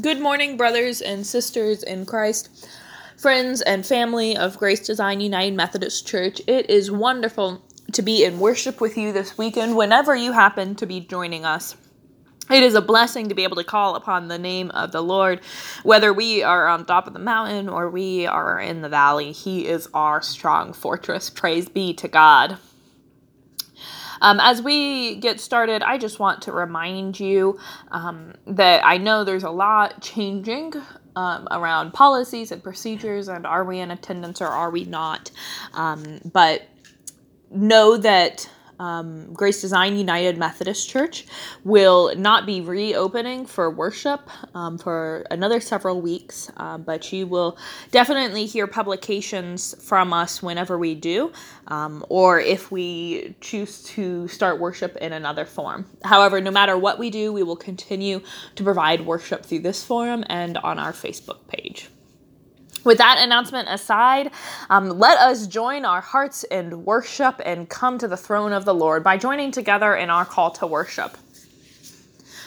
Good morning, brothers and sisters in Christ, friends and family of Grace Design United Methodist Church. It is wonderful to be in worship with you this weekend whenever you happen to be joining us. It is a blessing to be able to call upon the name of the Lord, whether we are on top of the mountain or we are in the valley. He is our strong fortress. Praise be to God. Um, as we get started, I just want to remind you um, that I know there's a lot changing um, around policies and procedures, and are we in attendance or are we not? Um, but know that um, Grace Design United Methodist Church will not be reopening for worship um, for another several weeks, uh, but you will definitely hear publications from us whenever we do, um, or if we choose to start worship in another form. However, no matter what we do, we will continue to provide worship through this forum and on our Facebook page. With that announcement aside, um, let us join our hearts in worship and come to the throne of the Lord by joining together in our call to worship.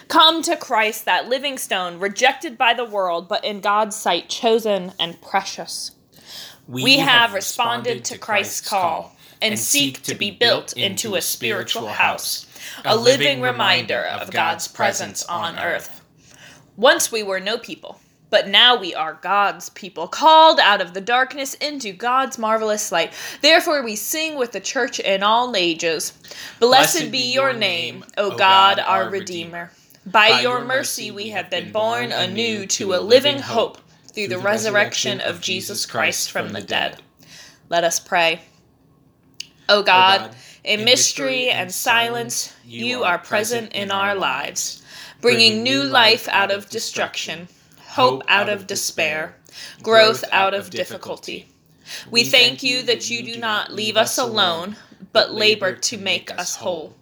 Come to Christ, that living stone, rejected by the world, but in God's sight chosen and precious. We, we have responded to Christ's call and seek to be built into a spiritual house, a living reminder of God's presence on earth. Once we were no people but now we are God's people, called out of the darkness into God's marvelous light. Therefore we sing with the church in all ages. Blessed, Blessed be your name, O God, our Redeemer. By, By your mercy we have been born anew to a living hope through the resurrection of Jesus Christ from the dead. Let us pray. O God, in mystery and silence, you are present in our lives, bringing new life out of destruction hope out of despair, growth out of difficulty. We thank you that you do not leave us alone, but labor to make us whole.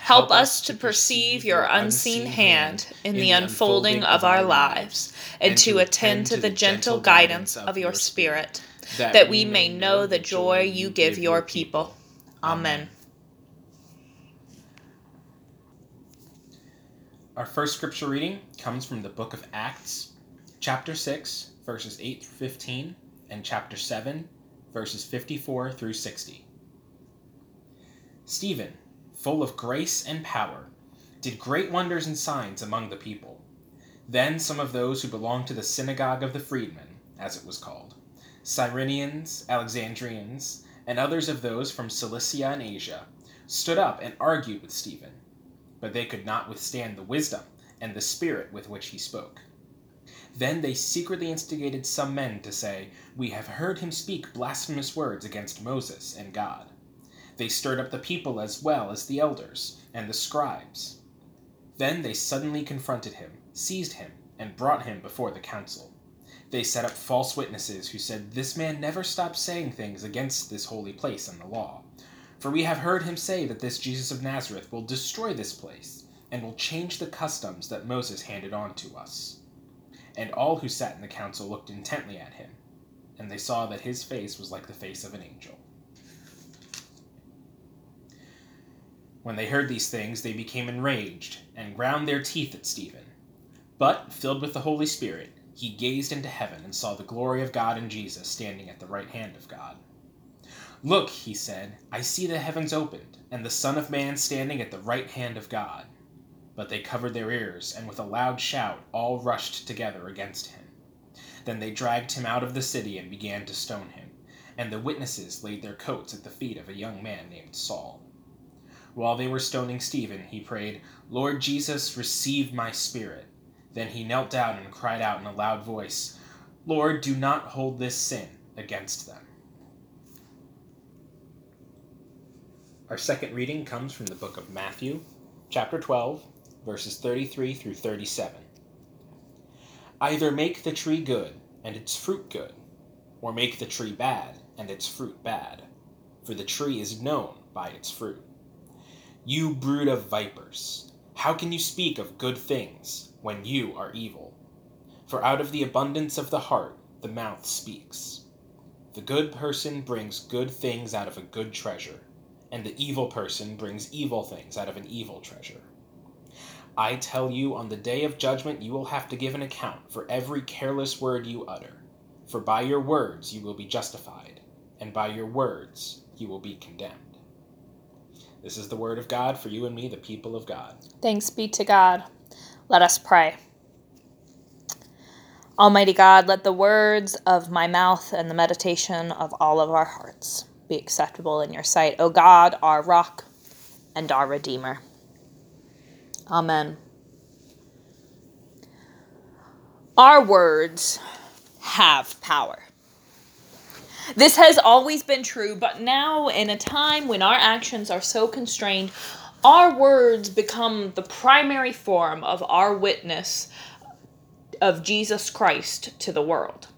Help us to perceive your unseen hand in the unfolding of our lives, and to attend to the gentle guidance of your Spirit, that we may know the joy you give your people. Amen. Our first scripture reading comes from the book of Acts, chapter 6, verses 8 through 15, and chapter 7, verses 54 through 60. Stephen, full of grace and power, did great wonders and signs among the people. Then some of those who belonged to the synagogue of the freedmen, as it was called, Cyrenians, Alexandrians, and others of those from Cilicia and Asia, stood up and argued with Stephen. But they could not withstand the wisdom and the spirit with which he spoke. Then they secretly instigated some men to say, We have heard him speak blasphemous words against Moses and God. They stirred up the people as well as the elders and the scribes. Then they suddenly confronted him, seized him, and brought him before the council. They set up false witnesses who said, This man never stopped saying things against this holy place and the law. For we have heard him say that this Jesus of Nazareth will destroy this place and will change the customs that Moses handed on to us and all who sat in the council looked intently at him, and they saw that his face was like the face of an angel. When they heard these things, they became enraged, and ground their teeth at Stephen. But, filled with the Holy Spirit, he gazed into heaven and saw the glory of God and Jesus standing at the right hand of God. Look, he said, I see the heavens opened, and the Son of Man standing at the right hand of God. But they covered their ears, and with a loud shout all rushed together against him. Then they dragged him out of the city and began to stone him, and the witnesses laid their coats at the feet of a young man named Saul. While they were stoning Stephen, he prayed, Lord Jesus, receive my spirit. Then he knelt down and cried out in a loud voice, Lord, do not hold this sin against them. Our second reading comes from the book of Matthew, chapter 12, verses 33 through 37. Either make the tree good, and its fruit good, or make the tree bad, and its fruit bad, for the tree is known by its fruit. You brood of vipers, how can you speak of good things when you are evil? For out of the abundance of the heart the mouth speaks. The good person brings good things out of a good treasure, and the evil person brings evil things out of an evil treasure. I tell you, on the day of judgment, you will have to give an account for every careless word you utter. For by your words you will be justified, and by your words you will be condemned. This is the word of God for you and me, the people of God. Thanks be to God. Let us pray. Almighty God, let the words of my mouth and the meditation of all of our hearts be acceptable in your sight, O God, our rock and our Redeemer. Amen. Our words have power. This has always been true, but now, in a time when our actions are so constrained, our words become the primary form of our witness of Jesus Christ to the world.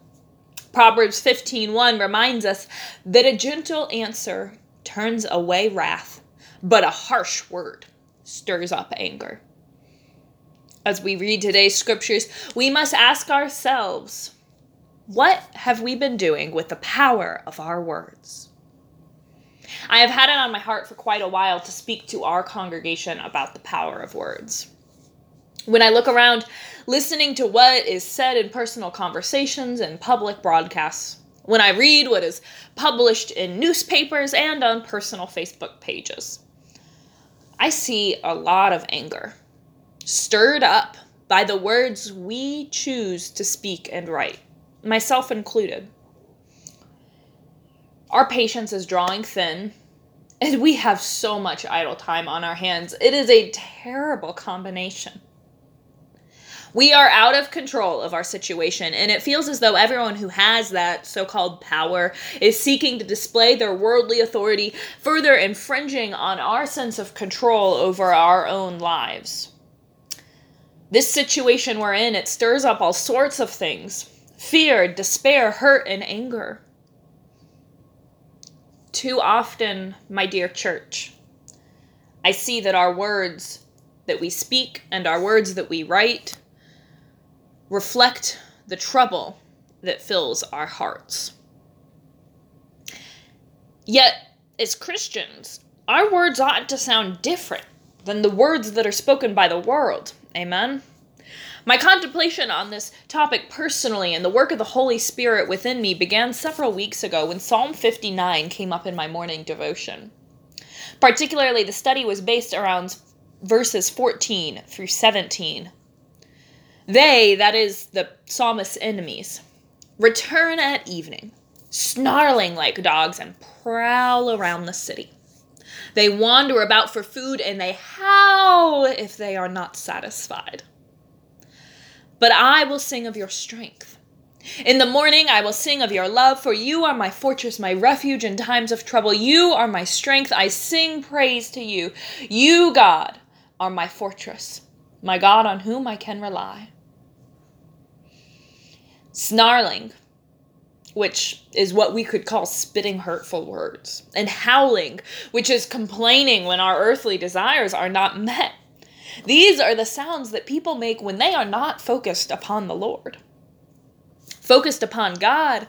Proverbs 15:1 reminds us that a gentle answer turns away wrath, but a harsh word stirs up anger. As we read today's scriptures, we must ask ourselves, what have we been doing with the power of our words? I have had it on my heart for quite a while to speak to our congregation about the power of words. When I look around, listening to what is said in personal conversations and public broadcasts, when I read what is published in newspapers and on personal Facebook pages, I see a lot of anger, stirred up by the words we choose to speak and write, myself included. Our patience is drawing thin, and we have so much idle time on our hands. It is a terrible combination. We are out of control of our situation, and it feels as though everyone who has that so called power is seeking to display their worldly authority, further infringing on our sense of control over our own lives. This situation we're in, it stirs up all sorts of things fear, despair, hurt, and anger. Too often, my dear church, I see that our words that we speak and our words that we write reflect the trouble that fills our hearts. Yet, as Christians, our words ought to sound different than the words that are spoken by the world. Amen? My contemplation on this topic personally and the work of the Holy Spirit within me began several weeks ago when Psalm 59 came up in my morning devotion. Particularly, the study was based around verses 14 through 17 they, that is the psalmist's enemies, return at evening, snarling like dogs, and prowl around the city. They wander about for food and they howl if they are not satisfied. But I will sing of your strength. In the morning I will sing of your love, for you are my fortress, my refuge in times of trouble. You are my strength. I sing praise to you. You, God, are my fortress, my God on whom I can rely snarling, which is what we could call spitting hurtful words, and howling, which is complaining when our earthly desires are not met. These are the sounds that people make when they are not focused upon the Lord. Focused upon God,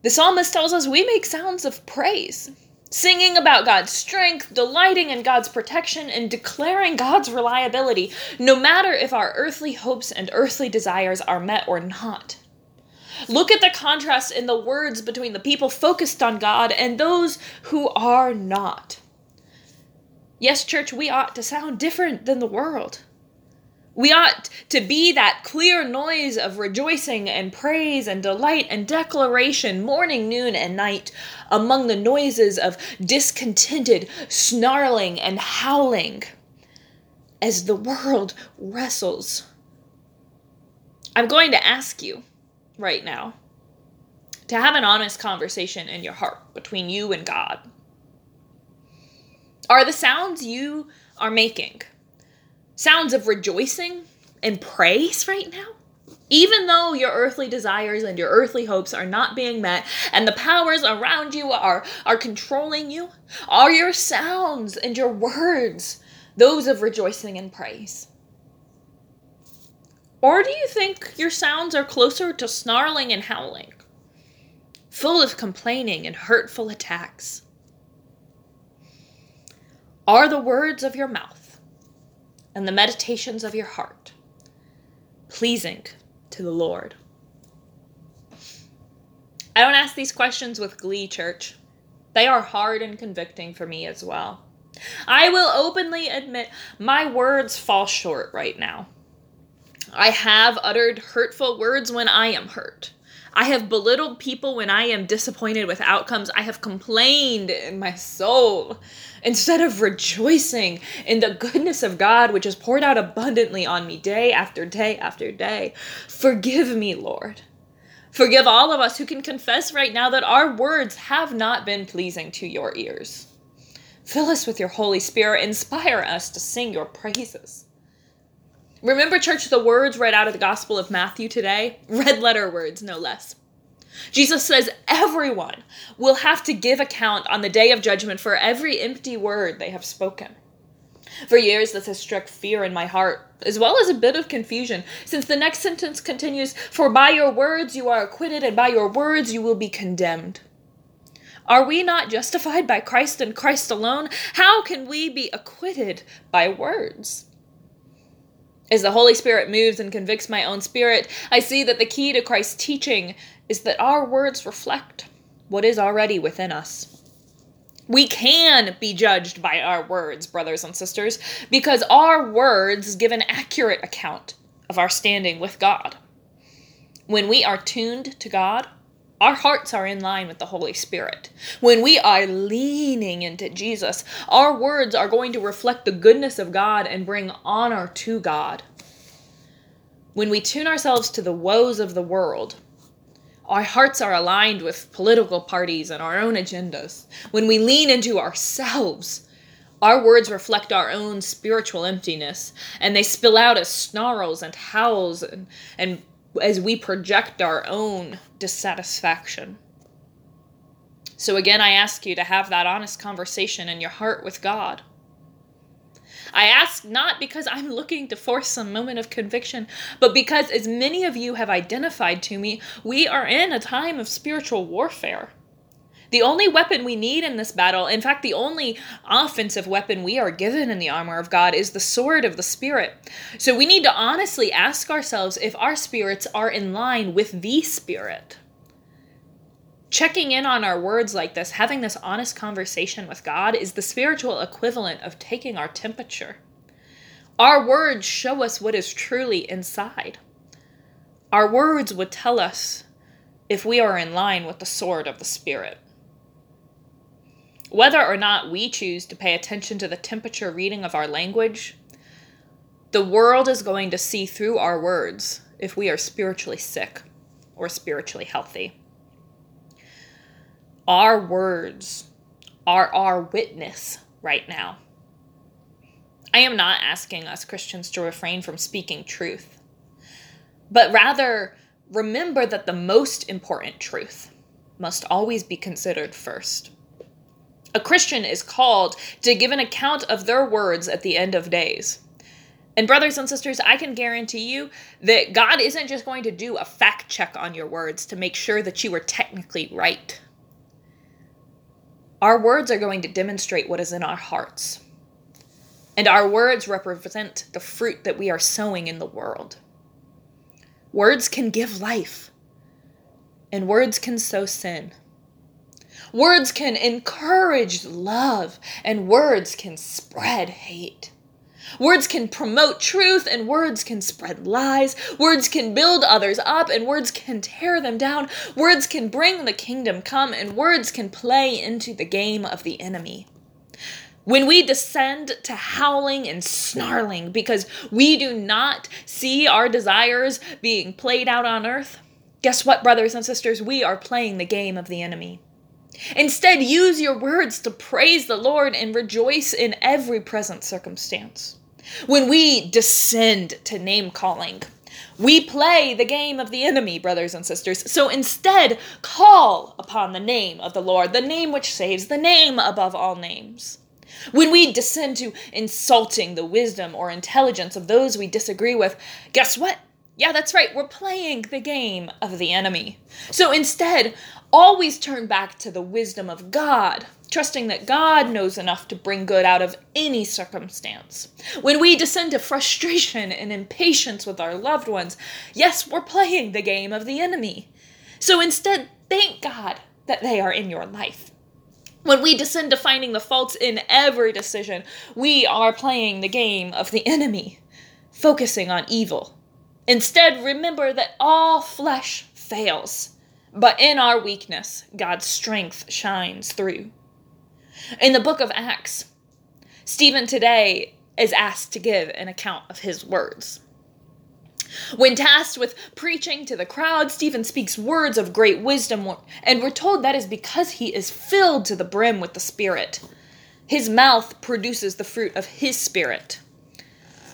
the psalmist tells us we make sounds of praise, singing about God's strength, delighting in God's protection, and declaring God's reliability, no matter if our earthly hopes and earthly desires are met or not. Look at the contrast in the words between the people focused on God and those who are not. Yes, church, we ought to sound different than the world. We ought to be that clear noise of rejoicing and praise and delight and declaration morning, noon, and night among the noises of discontented snarling and howling as the world wrestles. I'm going to ask you right now to have an honest conversation in your heart between you and God. Are the sounds you are making sounds of rejoicing and praise right now? Even though your earthly desires and your earthly hopes are not being met and the powers around you are, are controlling you, are your sounds and your words those of rejoicing and praise? Or do you think your sounds are closer to snarling and howling, full of complaining and hurtful attacks? Are the words of your mouth and the meditations of your heart pleasing to the Lord. I don't ask these questions with glee, church. They are hard and convicting for me as well. I will openly admit my words fall short right now. I have uttered hurtful words when I am hurt. I have belittled people when I am disappointed with outcomes. I have complained in my soul instead of rejoicing in the goodness of God, which is poured out abundantly on me day after day after day. Forgive me, Lord. Forgive all of us who can confess right now that our words have not been pleasing to your ears. Fill us with your Holy Spirit. Inspire us to sing your praises. Remember, church, the words right out of the Gospel of Matthew today? Red letter words, no less. Jesus says everyone will have to give account on the day of judgment for every empty word they have spoken. For years, this has struck fear in my heart, as well as a bit of confusion, since the next sentence continues For by your words you are acquitted, and by your words you will be condemned. Are we not justified by Christ and Christ alone? How can we be acquitted by words? As the Holy Spirit moves and convicts my own spirit, I see that the key to Christ's teaching is that our words reflect what is already within us. We can be judged by our words, brothers and sisters, because our words give an accurate account of our standing with God. When we are tuned to God, our hearts are in line with the Holy Spirit. When we are leaning into Jesus, our words are going to reflect the goodness of God and bring honor to God. When we tune ourselves to the woes of the world, our hearts are aligned with political parties and our own agendas. When we lean into ourselves, our words reflect our own spiritual emptiness, and they spill out as snarls and howls and, and as we project our own dissatisfaction. So, again, I ask you to have that honest conversation in your heart with God. I ask not because I'm looking to force some moment of conviction, but because, as many of you have identified to me, we are in a time of spiritual warfare. The only weapon we need in this battle, in fact, the only offensive weapon we are given in the armor of God, is the sword of the Spirit. So we need to honestly ask ourselves if our spirits are in line with the Spirit. Checking in on our words like this, having this honest conversation with God, is the spiritual equivalent of taking our temperature. Our words show us what is truly inside. Our words would tell us if we are in line with the sword of the Spirit. Whether or not we choose to pay attention to the temperature reading of our language, the world is going to see through our words if we are spiritually sick or spiritually healthy. Our words are our witness right now. I am not asking us Christians to refrain from speaking truth, but rather remember that the most important truth must always be considered first. A Christian is called to give an account of their words at the end of days. And, brothers and sisters, I can guarantee you that God isn't just going to do a fact check on your words to make sure that you were technically right. Our words are going to demonstrate what is in our hearts. And our words represent the fruit that we are sowing in the world. Words can give life, and words can sow sin. Words can encourage love, and words can spread hate. Words can promote truth, and words can spread lies. Words can build others up, and words can tear them down. Words can bring the kingdom come, and words can play into the game of the enemy. When we descend to howling and snarling because we do not see our desires being played out on earth, guess what, brothers and sisters? We are playing the game of the enemy. Instead, use your words to praise the Lord and rejoice in every present circumstance. When we descend to name calling, we play the game of the enemy, brothers and sisters. So instead, call upon the name of the Lord, the name which saves, the name above all names. When we descend to insulting the wisdom or intelligence of those we disagree with, guess what? Yeah, that's right, we're playing the game of the enemy. So instead, always turn back to the wisdom of God. trusting that God knows enough to bring good out of any circumstance. When we descend to frustration and impatience with our loved ones, yes, we're playing the game of the enemy. So instead, thank God that they are in your life. When we descend to finding the faults in every decision, we are playing the game of the enemy, focusing on evil. Instead, remember that all flesh fails, but in our weakness, God's strength shines through. In the book of Acts, Stephen today is asked to give an account of his words. When tasked with preaching to the crowd, Stephen speaks words of great wisdom, and we're told that is because he is filled to the brim with the Spirit. His mouth produces the fruit of his Spirit.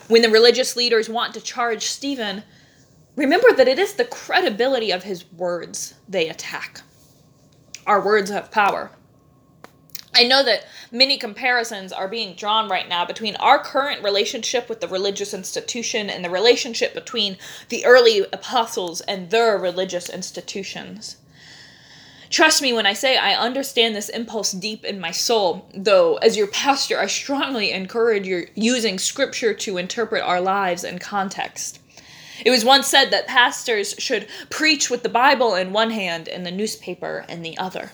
When the religious leaders want to charge Stephen, remember that it is the credibility of his words they attack. Our words have power. I know that many comparisons are being drawn right now between our current relationship with the religious institution and the relationship between the early apostles and their religious institutions. Trust me when I say I understand this impulse deep in my soul, though, as your pastor, I strongly encourage your using scripture to interpret our lives and context. It was once said that pastors should preach with the Bible in one hand and the newspaper in the other.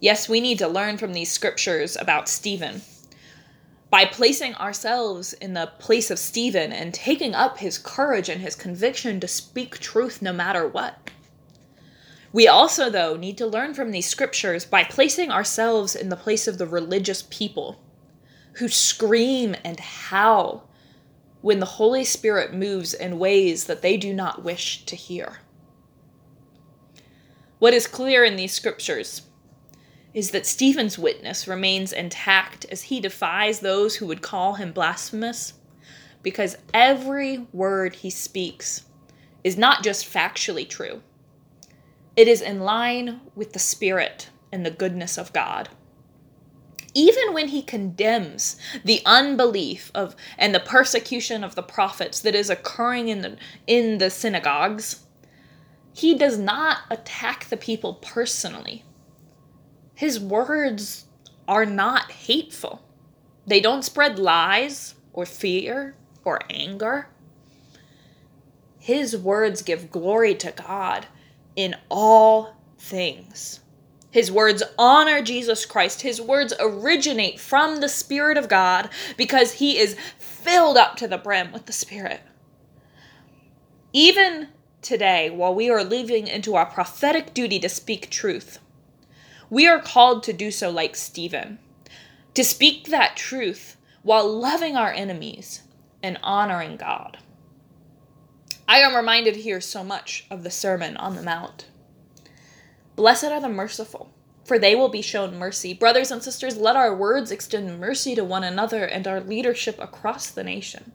Yes, we need to learn from these scriptures about Stephen. By placing ourselves in the place of Stephen and taking up his courage and his conviction to speak truth no matter what. We also, though, need to learn from these scriptures by placing ourselves in the place of the religious people who scream and howl when the Holy Spirit moves in ways that they do not wish to hear. What is clear in these scriptures is that Stephen's witness remains intact as he defies those who would call him blasphemous, because every word he speaks is not just factually true, it is in line with the Spirit and the goodness of God. Even when he condemns the unbelief of and the persecution of the prophets that is occurring in the in the synagogues, he does not attack the people personally his words are not hateful. They don't spread lies or fear or anger. His words give glory to God in all things. His words honor Jesus Christ. His words originate from the Spirit of God because he is filled up to the brim with the Spirit. Even today, while we are living into our prophetic duty to speak truth, we are called to do so like Stephen, to speak that truth while loving our enemies and honoring God. I am reminded here so much of the Sermon on the Mount. Blessed are the merciful, for they will be shown mercy. Brothers and sisters, let our words extend mercy to one another and our leadership across the nation.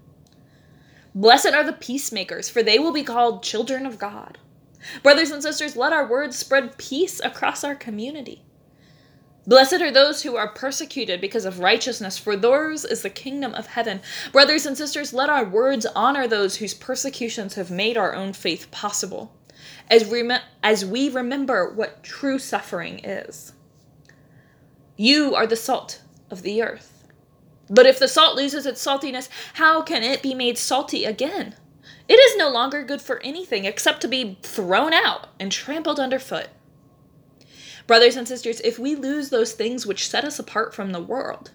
Blessed are the peacemakers, for they will be called children of God. Brothers and sisters, let our words spread peace across our community. Blessed are those who are persecuted because of righteousness, for theirs is the kingdom of heaven. Brothers and sisters, let our words honor those whose persecutions have made our own faith possible, as, rem- as we remember what true suffering is. You are the salt of the earth. But if the salt loses its saltiness, how can it be made salty again? It is no longer good for anything except to be thrown out and trampled underfoot. Brothers and sisters, if we lose those things which set us apart from the world,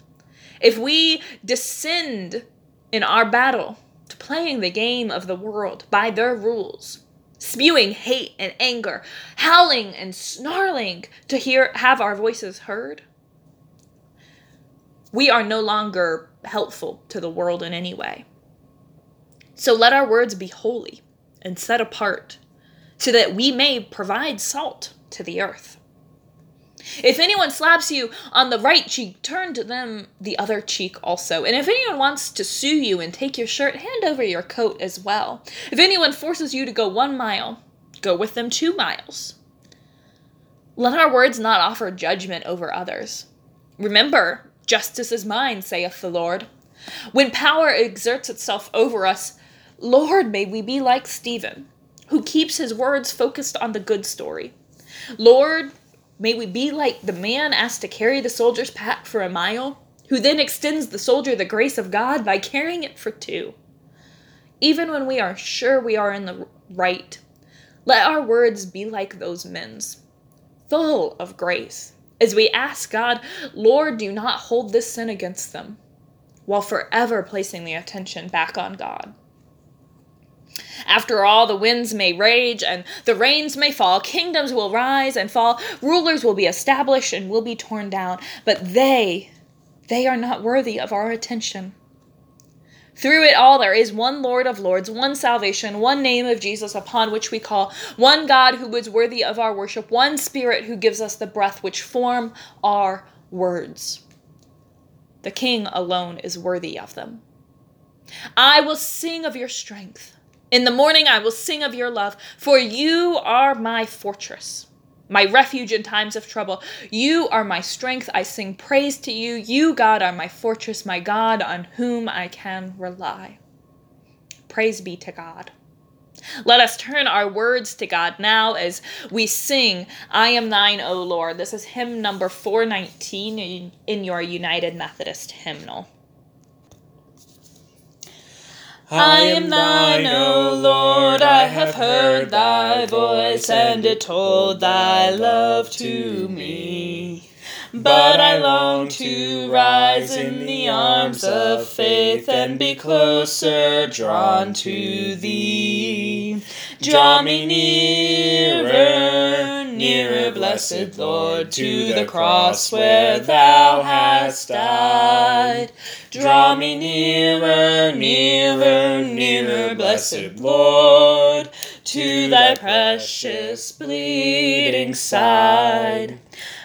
if we descend in our battle to playing the game of the world by their rules, spewing hate and anger, howling and snarling to hear have our voices heard, we are no longer helpful to the world in any way. So let our words be holy and set apart, so that we may provide salt to the earth. If anyone slaps you on the right cheek, turn to them the other cheek also. And if anyone wants to sue you and take your shirt, hand over your coat as well. If anyone forces you to go one mile, go with them two miles. Let our words not offer judgment over others. Remember, justice is mine, saith the Lord. When power exerts itself over us, Lord, may we be like Stephen, who keeps his words focused on the good story. Lord, May we be like the man asked to carry the soldier's pack for a mile, who then extends the soldier the grace of God by carrying it for two. Even when we are sure we are in the right, let our words be like those men's, full of grace, as we ask God, Lord, do not hold this sin against them, while forever placing the attention back on God. After all, the winds may rage and the rains may fall, kingdoms will rise and fall, rulers will be established and will be torn down, but they, they are not worthy of our attention. Through it all, there is one Lord of Lords, one salvation, one name of Jesus upon which we call, one God who is worthy of our worship, one Spirit who gives us the breath which form our words. The King alone is worthy of them. I will sing of your strength. In the morning I will sing of your love, for you are my fortress, my refuge in times of trouble. You are my strength. I sing praise to you. You, God, are my fortress, my God, on whom I can rely. Praise be to God. Let us turn our words to God now as we sing, I am thine, O Lord. This is hymn number 419 in your United Methodist hymnal. I am thine, O Lord, I have heard thy voice, and it told thy love to me. But I long to rise in the arms of faith and be closer drawn to thee. Draw me nearer, nearer, blessed Lord, to the cross where thou hast died. Draw me nearer, nearer, nearer, blessed Lord, to thy precious bleeding side.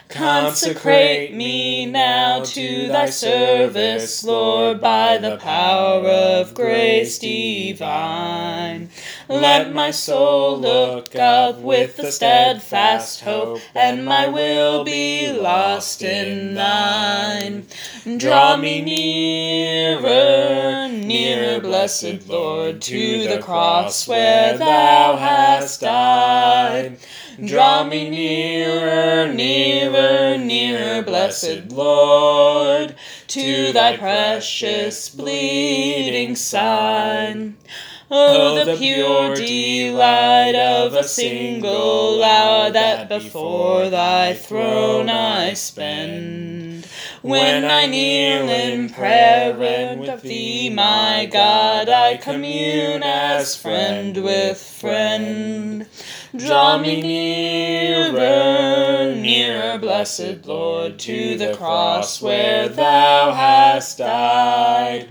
Consecrate me now to thy service, Lord, by the power of grace divine. Let my soul look up with the steadfast hope, and my will be lost in thine. Draw me nearer, nearer, blessed Lord, to the cross where thou hast died. Draw me nearer, nearer, nearer, blessed Lord, to thy precious bleeding side. Oh, oh, the pure delight of a single hour that before thy throne I spend. When I kneel in prayer and with thee, my God, I commune as friend with friend. Draw me nearer, nearer, blessed Lord, to the cross where thou hast died.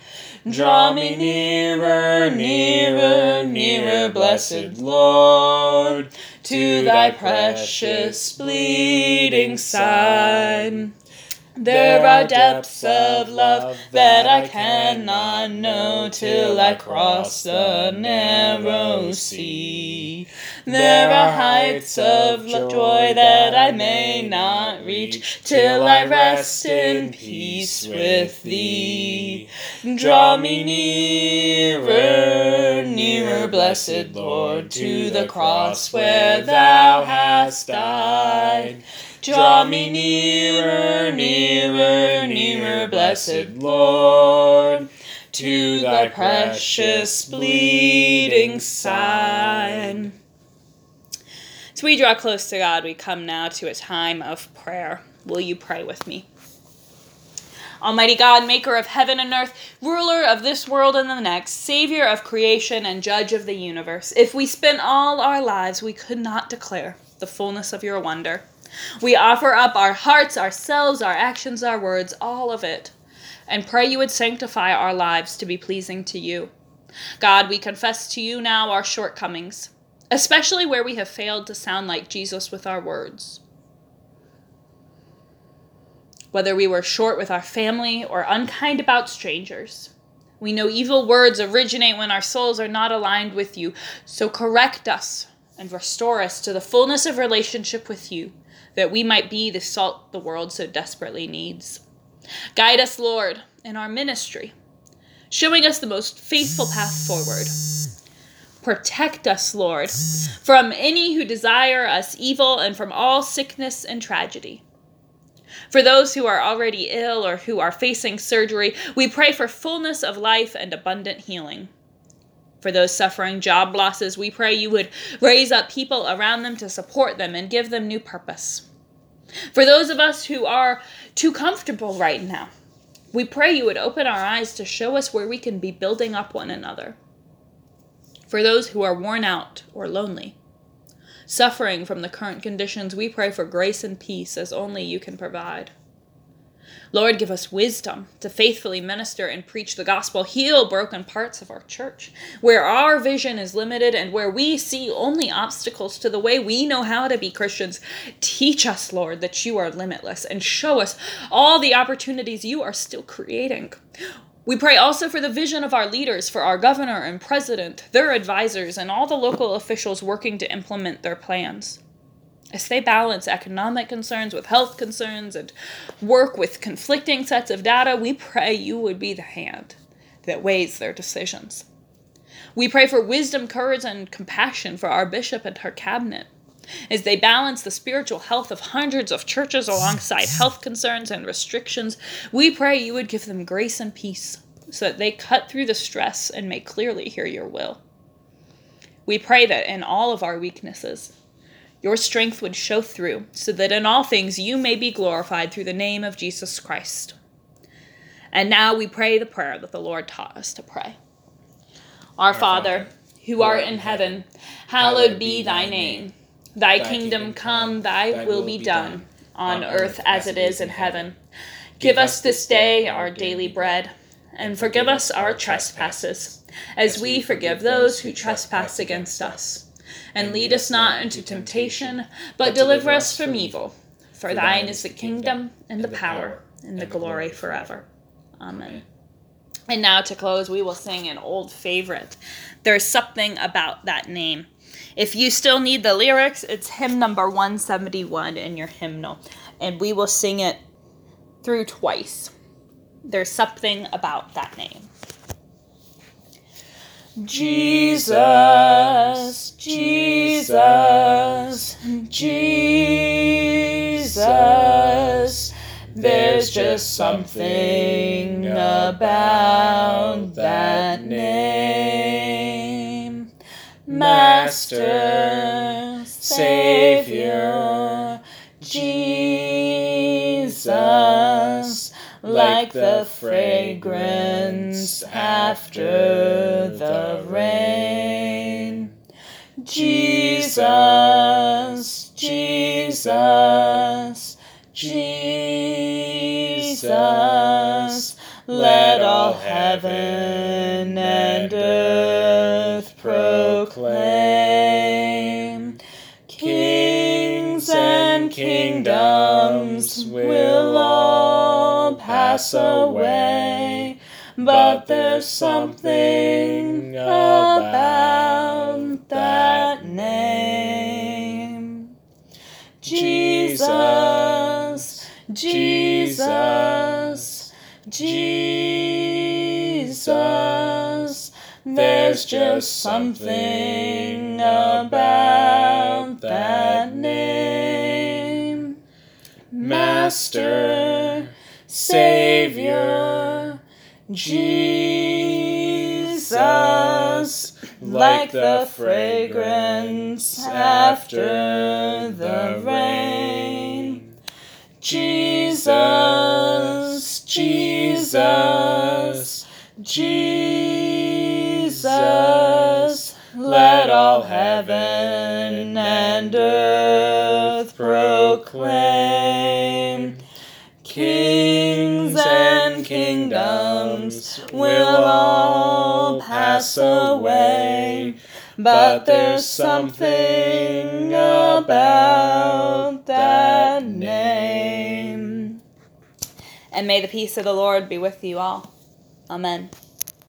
Draw me nearer, nearer, nearer, blessed Lord, to thy precious bleeding side. There are depths of love that I cannot know till I cross the narrow sea. There are heights of joy that I may not reach till I rest in peace with thee. Draw me nearer, nearer, blessed Lord, to the cross where thou hast died. Draw me nearer, nearer, nearer, blessed Lord, to thy precious bleeding side. As we draw close to God, we come now to a time of prayer. Will you pray with me? Almighty God, maker of heaven and earth, ruler of this world and the next, savior of creation and judge of the universe, if we spent all our lives, we could not declare the fullness of your wonder. We offer up our hearts, ourselves, our actions, our words, all of it, and pray you would sanctify our lives to be pleasing to you. God, we confess to you now our shortcomings, especially where we have failed to sound like Jesus with our words. Whether we were short with our family or unkind about strangers. We know evil words originate when our souls are not aligned with you, so correct us and restore us to the fullness of relationship with you that we might be the salt the world so desperately needs. Guide us, Lord, in our ministry, showing us the most faithful path forward. Protect us, Lord, from any who desire us evil and from all sickness and tragedy. For those who are already ill or who are facing surgery, we pray for fullness of life and abundant healing. For those suffering job losses, we pray you would raise up people around them to support them and give them new purpose. For those of us who are too comfortable right now, we pray you would open our eyes to show us where we can be building up one another. For those who are worn out or lonely, suffering from the current conditions, we pray for grace and peace as only you can provide. Lord, give us wisdom to faithfully minister and preach the gospel. Heal broken parts of our church where our vision is limited and where we see only obstacles to the way we know how to be Christians. Teach us, Lord, that you are limitless and show us all the opportunities you are still creating. We pray also for the vision of our leaders, for our governor and president, their advisors, and all the local officials working to implement their plans. As they balance economic concerns with health concerns and work with conflicting sets of data, we pray you would be the hand that weighs their decisions. We pray for wisdom, courage, and compassion for our bishop and her cabinet as they balance the spiritual health of hundreds of churches alongside health concerns and restrictions, we pray you would give them grace and peace so that they cut through the stress and may clearly hear your will. We pray that in all of our weaknesses, your strength would show through, so that in all things you may be glorified through the name of Jesus Christ. And now we pray the prayer that the Lord taught us to pray. Our, Father, who art in heaven, hallowed be thy name. Thy kingdom come, thy will be done, on earth as it is in heaven. Give us this day our daily bread, and forgive us our trespasses, as we forgive those who trespass against us. And lead us not into temptation, but deliver us from evil. For thine is the kingdom, and the power, and the glory forever. Amen. And now to close, we will sing an old favorite. There's something about that name. If you still need the lyrics, it's hymn number 171 in your hymnal, and we will sing it through twice. There's something about that name. Jesus, Jesus, Jesus. There's just something about that name. Master, Savior, like the fragrance after the rain. Jesus, Jesus, Jesus, let all heaven pass away, but there's something about that name. Jesus, Jesus, Jesus. There's just something about that name. Master, Savior, Jesus, like the fragrance after the rain. Jesus, Jesus, Jesus, let all heaven and earth proclaim. Will all pass away, but there's something about that name. And may the peace of the Lord be with you all. Amen.